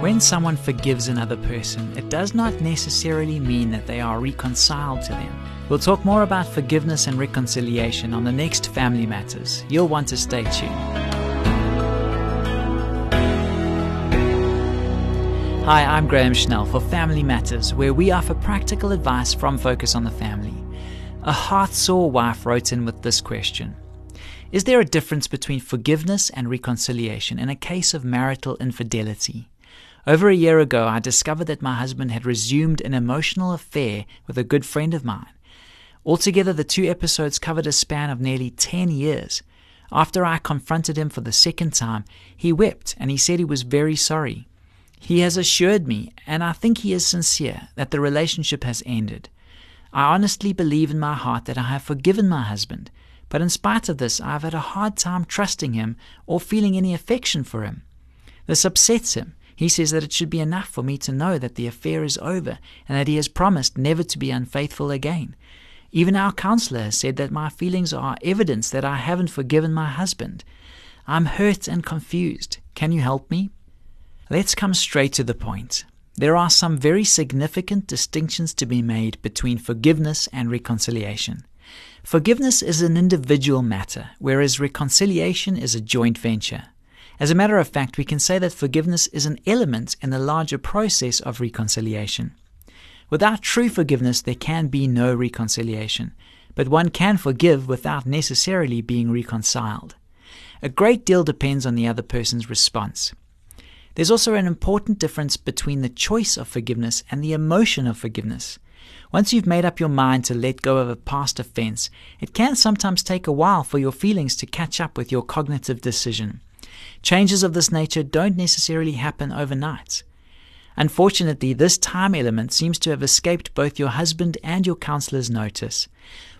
When someone forgives another person, it does not necessarily mean that they are reconciled to them. We'll talk more about forgiveness and reconciliation on the next Family Matters. You'll want to stay tuned. Hi, I'm Graham Schnell for Family Matters, where we offer practical advice from Focus on the Family. A heart sore wife wrote in with this question Is there a difference between forgiveness and reconciliation in a case of marital infidelity? Over a year ago, I discovered that my husband had resumed an emotional affair with a good friend of mine. Altogether, the two episodes covered a span of nearly 10 years. After I confronted him for the second time, he wept and he said he was very sorry. He has assured me, and I think he is sincere, that the relationship has ended. I honestly believe in my heart that I have forgiven my husband, but in spite of this, I have had a hard time trusting him or feeling any affection for him. This upsets him, he says that it should be enough for me to know that the affair is over and that he has promised never to be unfaithful again. Even our counselor has said that my feelings are evidence that I haven't forgiven my husband. I'm hurt and confused. Can you help me? Let's come straight to the point. There are some very significant distinctions to be made between forgiveness and reconciliation. Forgiveness is an individual matter, whereas reconciliation is a joint venture. As a matter of fact, we can say that forgiveness is an element in the larger process of reconciliation. Without true forgiveness, there can be no reconciliation, but one can forgive without necessarily being reconciled. A great deal depends on the other person's response. There's also an important difference between the choice of forgiveness and the emotion of forgiveness. Once you've made up your mind to let go of a past offense, it can sometimes take a while for your feelings to catch up with your cognitive decision. Changes of this nature don't necessarily happen overnight. Unfortunately, this time element seems to have escaped both your husband and your counselor's notice.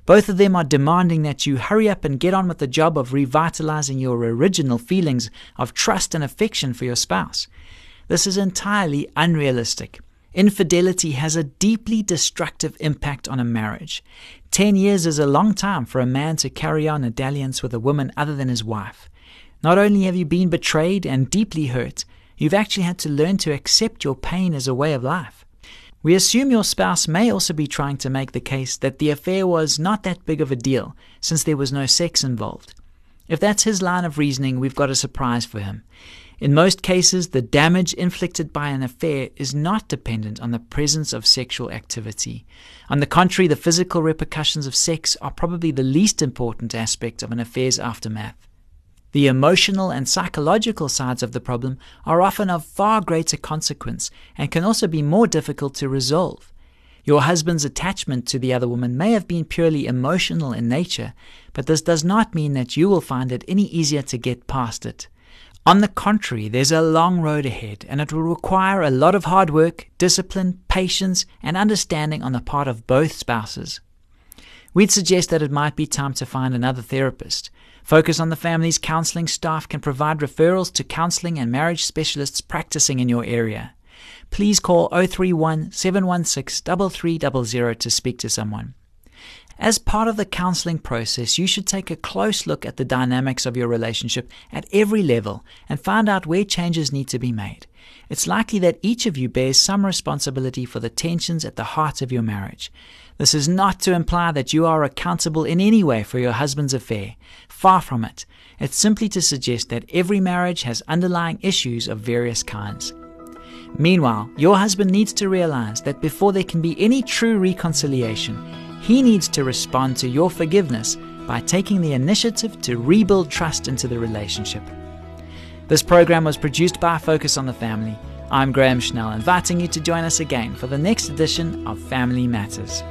Both of them are demanding that you hurry up and get on with the job of revitalizing your original feelings of trust and affection for your spouse. This is entirely unrealistic. Infidelity has a deeply destructive impact on a marriage. Ten years is a long time for a man to carry on a dalliance with a woman other than his wife. Not only have you been betrayed and deeply hurt, you've actually had to learn to accept your pain as a way of life. We assume your spouse may also be trying to make the case that the affair was not that big of a deal since there was no sex involved. If that's his line of reasoning, we've got a surprise for him. In most cases, the damage inflicted by an affair is not dependent on the presence of sexual activity. On the contrary, the physical repercussions of sex are probably the least important aspect of an affair's aftermath. The emotional and psychological sides of the problem are often of far greater consequence and can also be more difficult to resolve. Your husband's attachment to the other woman may have been purely emotional in nature, but this does not mean that you will find it any easier to get past it. On the contrary, there's a long road ahead, and it will require a lot of hard work, discipline, patience, and understanding on the part of both spouses. We'd suggest that it might be time to find another therapist. Focus on the Family's counseling staff can provide referrals to counseling and marriage specialists practicing in your area. Please call 031 716 3300 to speak to someone. As part of the counseling process, you should take a close look at the dynamics of your relationship at every level and find out where changes need to be made. It's likely that each of you bears some responsibility for the tensions at the heart of your marriage. This is not to imply that you are accountable in any way for your husband's affair. Far from it. It's simply to suggest that every marriage has underlying issues of various kinds. Meanwhile, your husband needs to realize that before there can be any true reconciliation, he needs to respond to your forgiveness by taking the initiative to rebuild trust into the relationship. This program was produced by Focus on the Family. I'm Graham Schnell, inviting you to join us again for the next edition of Family Matters.